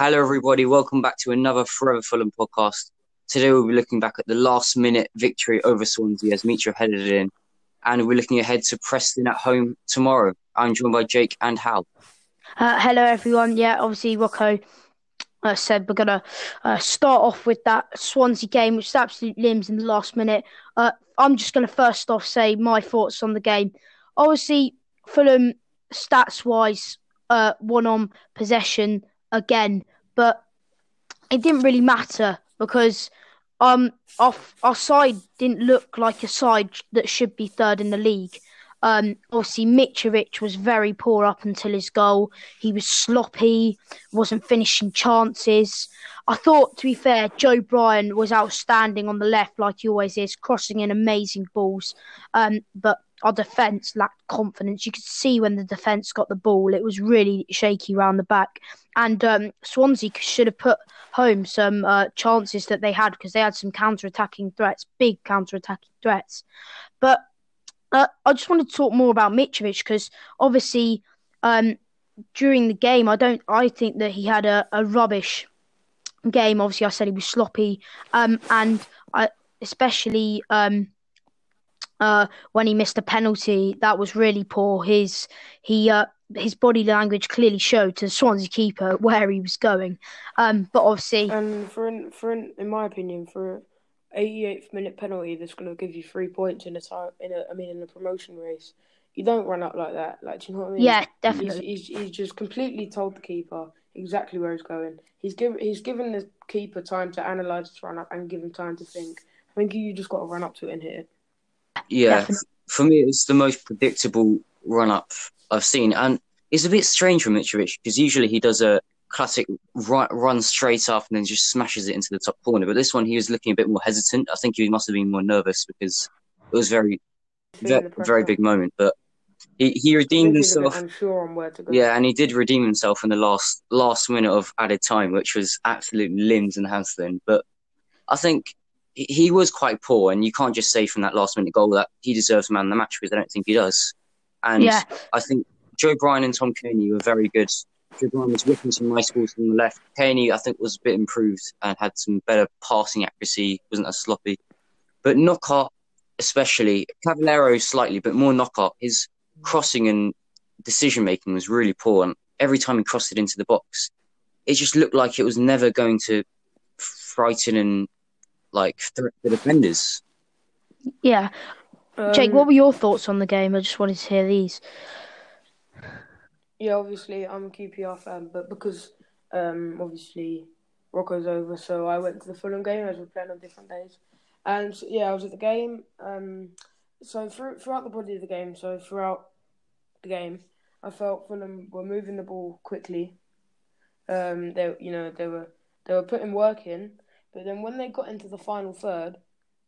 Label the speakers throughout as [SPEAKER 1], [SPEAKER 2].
[SPEAKER 1] Hello, everybody. Welcome back to another Forever Fulham podcast. Today, we'll be looking back at the last minute victory over Swansea as Mitro headed it in, and we're looking ahead to Preston at home tomorrow. I'm joined by Jake and Hal.
[SPEAKER 2] Uh, hello, everyone. Yeah, obviously, Rocco uh, said we're going to uh, start off with that Swansea game, which is absolute limbs in the last minute. Uh, I'm just going to first off say my thoughts on the game. Obviously, Fulham, stats wise, uh, won on possession again, but it didn't really matter because um our, our side didn't look like a side that should be third in the league. Um, obviously, Mitrovic was very poor up until his goal. He was sloppy, wasn't finishing chances. I thought, to be fair, Joe Bryan was outstanding on the left, like he always is, crossing in amazing balls. Um, but our defence lacked confidence. You could see when the defence got the ball, it was really shaky round the back. And um, Swansea should have put home some uh, chances that they had because they had some counter attacking threats, big counter attacking threats. But uh, I just want to talk more about Mitrovic because obviously um, during the game, I don't. I think that he had a, a rubbish game. Obviously, I said he was sloppy, um, and I, especially um, uh, when he missed a penalty, that was really poor. His he uh, his body language clearly showed to Swansea keeper where he was going. Um, but obviously,
[SPEAKER 3] and for an, for an, in my opinion, for 88th minute penalty that's going to give you three points in a time in a I mean in a promotion race. You don't run up like that. Like, do you know what I mean?
[SPEAKER 2] Yeah, definitely.
[SPEAKER 3] He's, he's, he's just completely told the keeper exactly where he's going. He's given he's given the keeper time to analyze his run up and give him time to think. I think you just got to run up to it and hit it.
[SPEAKER 1] Yeah, definitely. for me, it's the most predictable run up I've seen, and it's a bit strange for Mitrovic because usually he does a classic run, run straight up and then just smashes it into the top corner. But this one, he was looking a bit more hesitant. I think he must have been more nervous because it was very, very, very big moment. But he, he redeemed himself.
[SPEAKER 3] Unsure on where to go.
[SPEAKER 1] Yeah, and he did redeem himself in the last last minute of added time, which was absolute limbs and hamstring. But I think he was quite poor, and you can't just say from that last minute goal that he deserves man of the match because I don't think he does. And
[SPEAKER 2] yeah.
[SPEAKER 1] I think Joe Bryan and Tom Cairney were very good Dribble was whipping some nice balls from the left. Cairney, I think, was a bit improved and had some better passing accuracy, wasn't as sloppy. But Knockaert, especially, Cavaleiro slightly, but more Knockaert, his crossing and decision making was really poor. And every time he crossed it into the box, it just looked like it was never going to frighten and like threat the defenders.
[SPEAKER 2] Yeah. Um, Jake, what were your thoughts on the game? I just wanted to hear these.
[SPEAKER 3] Yeah, obviously I'm a QPR fan, but because um, obviously Rocco's over, so I went to the Fulham game as we're playing on different days. And yeah, I was at the game. Um, so through, throughout the body of the game, so throughout the game, I felt Fulham were moving the ball quickly. Um, they you know they were they were putting work in, but then when they got into the final third,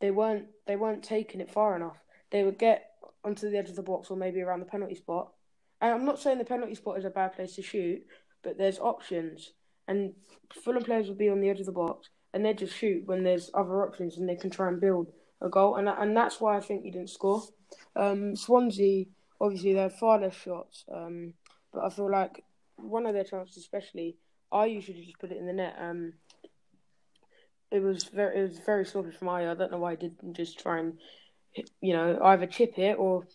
[SPEAKER 3] they weren't they weren't taking it far enough. They would get onto the edge of the box or maybe around the penalty spot, and I'm not saying the penalty spot is a bad place to shoot, but there's options. And Fulham players will be on the edge of the box and they just shoot when there's other options and they can try and build a goal. And and that's why I think he didn't score. Um, Swansea, obviously, they had far less shots. Um, but I feel like one of their chances, especially, I usually just put it in the net. Um, it was very, it was very sloppy from Ayew. I don't know why he didn't just try and, you know, either chip it or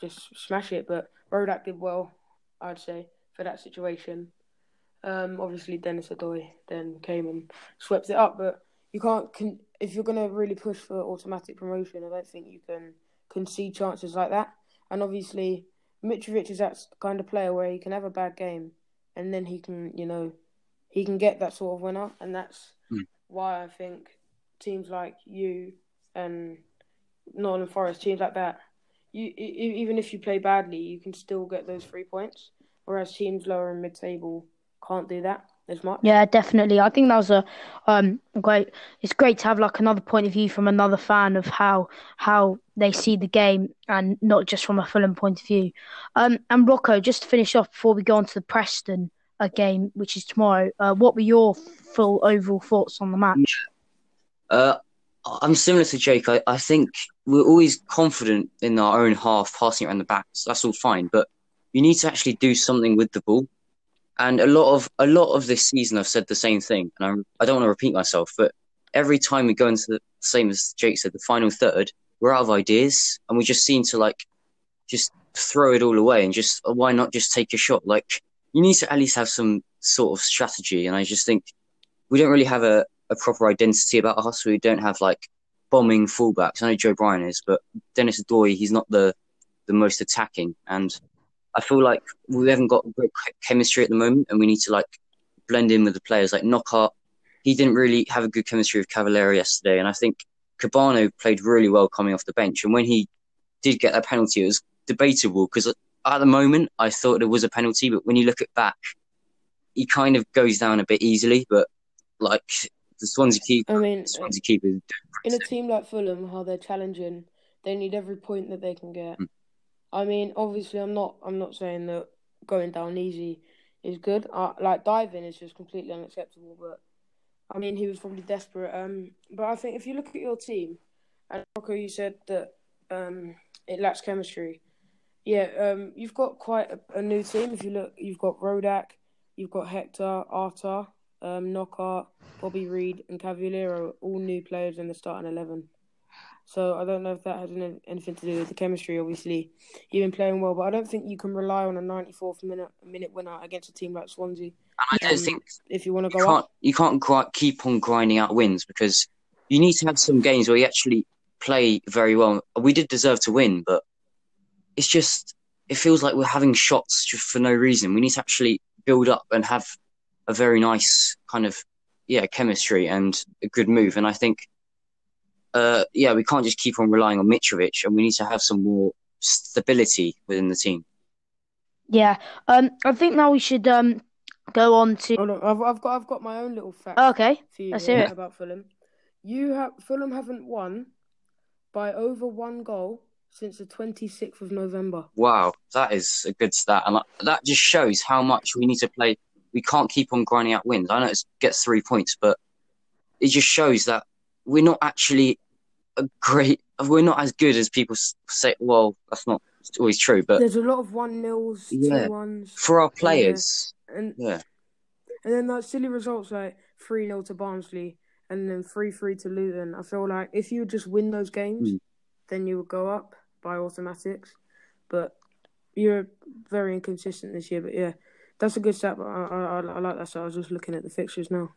[SPEAKER 3] just smash it. But Rodak did well, I'd say, for that situation. Um, obviously, Denis Odoi then came and swept it up, but you can't. Con- if you're going to really push for automatic promotion, I don't think you can concede chances like that. And obviously, Mitrovic is that kind of player where he can have a bad game, and then he can, you know, he can get that sort of winner, and that's mm. why I think teams like you and Nottingham Forest, teams like that, you even if you play badly, you can still get those three points. Whereas teams lower in mid-table can't do that as much.
[SPEAKER 2] Yeah, definitely. I think that was a um great. It's great to have like another point of view from another fan of how how they see the game and not just from a Fulham point of view. Um, and Rocco, just to finish off before we go on to the Preston uh, game, which is tomorrow. Uh, what were your full overall thoughts on the match?
[SPEAKER 1] Uh, I'm similar to Jake. I, I think we're always confident in our own half, passing around the back. That's all fine. But you need to actually do something with the ball. And a lot of a lot of this season, I've said the same thing, and I'm, I don't want to repeat myself, but every time we go into the same as Jake said, the final third, we're out of ideas, and we just seem to like just throw it all away and just uh, why not just take a shot? Like you need to at least have some sort of strategy, and I just think we don't really have a, a proper identity about us. We don't have like bombing fullbacks. I know Joe Bryan is, but Denis Odoi, he's not the the most attacking, and I feel like we haven't got great chemistry at the moment, and we need to like blend in with the players. Like Knockaert, he didn't really have a good chemistry with Cavaleiro yesterday, and I think Kebano played really well coming off the bench. And when he did get that penalty, it was debatable because at the moment I thought it was a penalty, but when you look at back, he kind of goes down a bit easily. But like the Swansea keeper,
[SPEAKER 3] I mean,
[SPEAKER 1] Swansea keeper,
[SPEAKER 3] in a team like Fulham, how they're challenging, they need every point that they can get. Mm. I mean, obviously, I'm not. I'm not saying that going down easy is good. Uh, like diving is just completely unacceptable. But I mean, he was probably desperate. Um, but I think if you look at your team, and Rocco, you said that um, it lacks chemistry. Yeah, um, you've got quite a, a, new team. If you look, you've got Rodak, you've got Hector, Arter, um, Knockaert, Bobby Reid, and Cavaleiro, all new players in the starting eleven. So I don't know if that has anything to do with the chemistry. Obviously, you've been playing well, but I don't think you can rely on a 94th minute minute winner against a team like Swansea.
[SPEAKER 1] I don't um, think
[SPEAKER 3] if you want to go
[SPEAKER 1] you can't,
[SPEAKER 3] up,
[SPEAKER 1] you can't keep on grinding out wins because you need to have some games where you actually play very well. We did deserve to win, but it's just it feels like we're having shots just for no reason. We need to actually build up and have a very nice kind of yeah chemistry and a good move. And I think uh, yeah, we can't just keep on relying on Mitrovic, and we need to have some more stability within the team.
[SPEAKER 2] Yeah, um, I think now we should um, go on to.
[SPEAKER 3] Oh, no, I've, I've got I've got my own little fact.
[SPEAKER 2] okay,
[SPEAKER 3] for you
[SPEAKER 2] let's hear it
[SPEAKER 3] about Fulham. You have Fulham haven't won by over one goal since the 26th of November.
[SPEAKER 1] Wow, that is a good stat, and that just shows how much we need to play. We can't keep on grinding out wins. I know it gets three points, but it just shows that we're not actually a great. We're not as good as people say. Well, that's not always true, but
[SPEAKER 3] there's a lot of one nils, yeah, two ones
[SPEAKER 1] for our players.
[SPEAKER 3] Yeah. And
[SPEAKER 1] yeah,
[SPEAKER 3] and then like silly results like three 0 to Barnsley and then three three to Luton. I feel like if you just win those games, mm. then you would go up by automatics. But you're very inconsistent this year. But yeah, that's a good stat. But I I, I like that. So I was just looking at the fixtures now.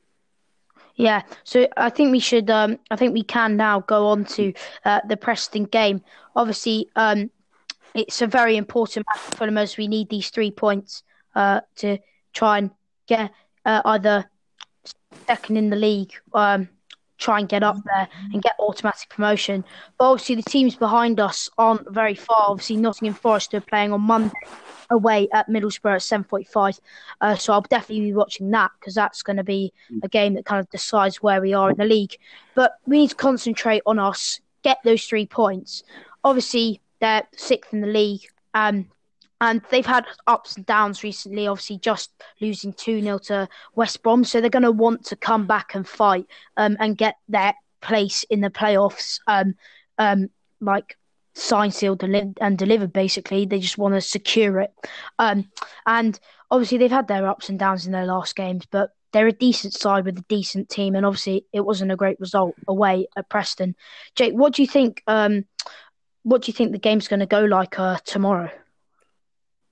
[SPEAKER 2] Yeah, so I think we should. Um, I think we can now go on to uh, the Preston game. Obviously, um, it's a very important match for them as we need these three points uh, to try and get uh, either second in the league, um, try and get up there and get automatic promotion. But obviously, the teams behind us aren't very far. Obviously, Nottingham Forest are playing on Monday away at Middlesbrough at seven forty-five. Uh, so I'll definitely be watching that because that's going to be mm. a game that kind of decides where we are in the league. But we need to concentrate on us, get those three points. Obviously, they're sixth in the league. Um, and they've had ups and downs recently, obviously just losing 2 0 to West Brom. So they're going to want to come back and fight um, and get their place in the playoffs, um, um, like signed, sealed, and delivered. Basically, they just want to secure it. Um, and obviously, they've had their ups and downs in their last games, but they're a decent side with a decent team. And obviously, it wasn't a great result away at Preston. Jake, what do you think? Um, what do you think the game's going to go like uh, tomorrow?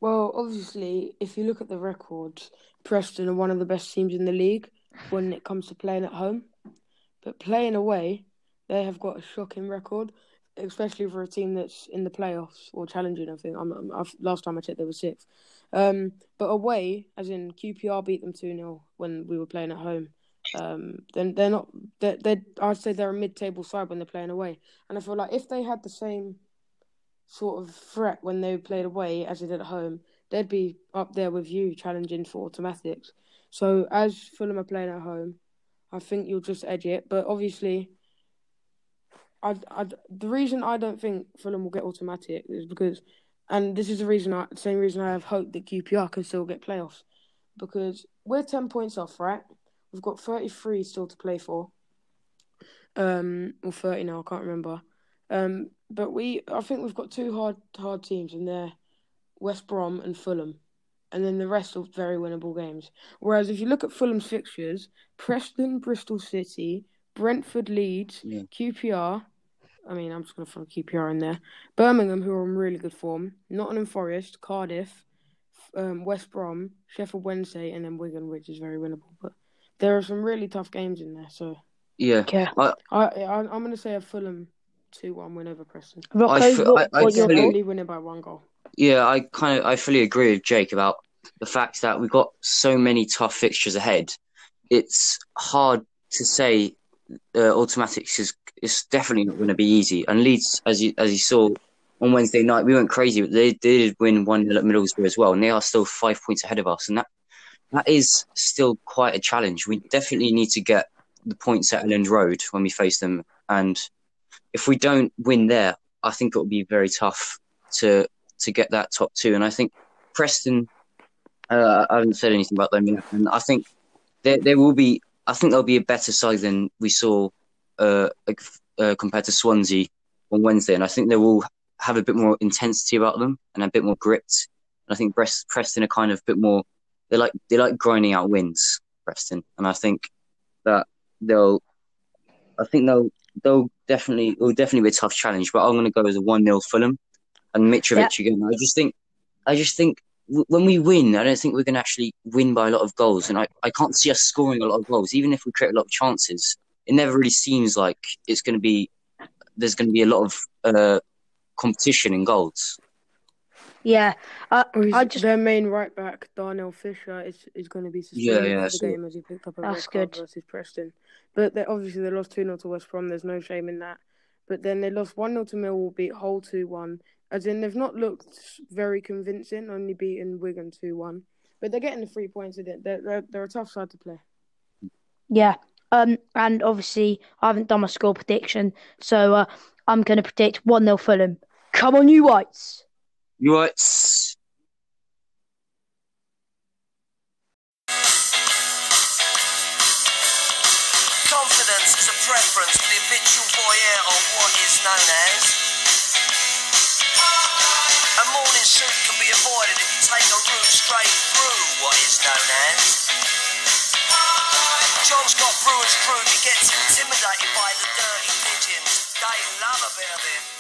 [SPEAKER 3] Well, obviously, if you look at the records, Preston are one of the best teams in the league when it comes to playing at home. But playing away, they have got a shocking record especially for a team that's in the playoffs or challenging. I think I'm, I've, last time I checked, they were sixth. Um, but away, as in QPR beat them two 0 when we were playing at home. Um, then they're not. They're, they're, I'd say they're a mid-table side when they're playing away, and I feel like if they had the same sort of threat when they played away as they did at home, they'd be up there with you challenging for automatics. So as Fulham are playing at home, I think you'll just edge it. But obviously, I, I, the reason I don't think Fulham will get automatic is because, and this is the reason, I, same reason I have hope that QPR can still get playoffs, because we're ten points off, right? We've got thirty three still to play for, um, or thirty now, I can't remember. Um, but we, I think we've got two hard, hard teams, and they're West Brom and Fulham, and then the rest are very winnable games. Whereas if you look at Fulham's fixtures, Preston, Bristol City, Brentford, Leeds,
[SPEAKER 1] Yeah.
[SPEAKER 3] QPR. I mean, I'm just going to throw QPR in there. Birmingham, who are in really good form. Nottingham Forest, Cardiff, um, West Brom, Sheffield Wednesday, and then Wigan, which is very winnable. But there are some really tough games in there. So
[SPEAKER 1] Yeah.
[SPEAKER 2] Yeah.
[SPEAKER 3] I, I I'm going to say a Fulham two-one win over Preston.
[SPEAKER 2] Rocco,
[SPEAKER 1] I f-
[SPEAKER 2] what,
[SPEAKER 1] I- I
[SPEAKER 2] what your
[SPEAKER 1] fully-
[SPEAKER 2] thoughts?
[SPEAKER 3] Only winning by one goal.
[SPEAKER 1] Yeah, I kind of I fully agree with Jake about the fact that we've got so many tough fixtures ahead. It's hard to say uh, automatics is is definitely not going to be easy. And Leeds, as you as you saw on Wednesday night, we went crazy. But they, they did win one 0 at Middlesbrough as well, and they are still five points ahead of us. And that that is still quite a challenge. We definitely need to get the points at Elland Road when we face them, and if we don't win there, I think it will be very tough to to get that top two. And I think Preston, uh, I haven't said anything about them yet, and I think there there will be. I think there'll be a better side than we saw uh, uh, compared to Swansea on Wednesday, and I think they will have a bit more intensity about them and a bit more grit. And I think Preston are kind of a bit more. They like they like grinding out wins, Preston, and I think that they'll. I think they'll they'll definitely it will definitely be a tough challenge, but I'm going to go as a one 0 Fulham and Mitrovic again. I just think, I just think w- when we win, I don't think we're going to actually win by a lot of goals, and I, I can't see us scoring a lot of goals, even if we create a lot of chances. It never really seems like it's going to be. There's going to be a lot of uh, competition in goals.
[SPEAKER 2] Yeah, uh, I just
[SPEAKER 3] their main right back, Darnell Fisher, is is going to be suspended
[SPEAKER 1] Yeah, yeah,
[SPEAKER 3] for the
[SPEAKER 1] saw
[SPEAKER 3] game as he picked up a
[SPEAKER 2] That's
[SPEAKER 3] red card
[SPEAKER 2] good.
[SPEAKER 3] versus Preston. But they, obviously they lost 2 0 to West Brom. There's no shame in that. But then they lost 1 0 to Millwall, beat Hull 2 1. As in, they've not looked very convincing, only beating Wigan 2 1. But they're getting the three points in it. They're, they're, they're a tough side to play.
[SPEAKER 2] yeah. Um, and obviously I haven't done my score prediction, so uh, I'm going to predict one 0 Fulham. Come on, you whites!
[SPEAKER 1] Right?
[SPEAKER 4] Confidence is a preference for the habitual voyeur of what is known as. A morning suit can be avoided if you take a route straight through what is known as. John's got Brewer's crew he gets intimidated by the dirty pigeons. They love a bit of him.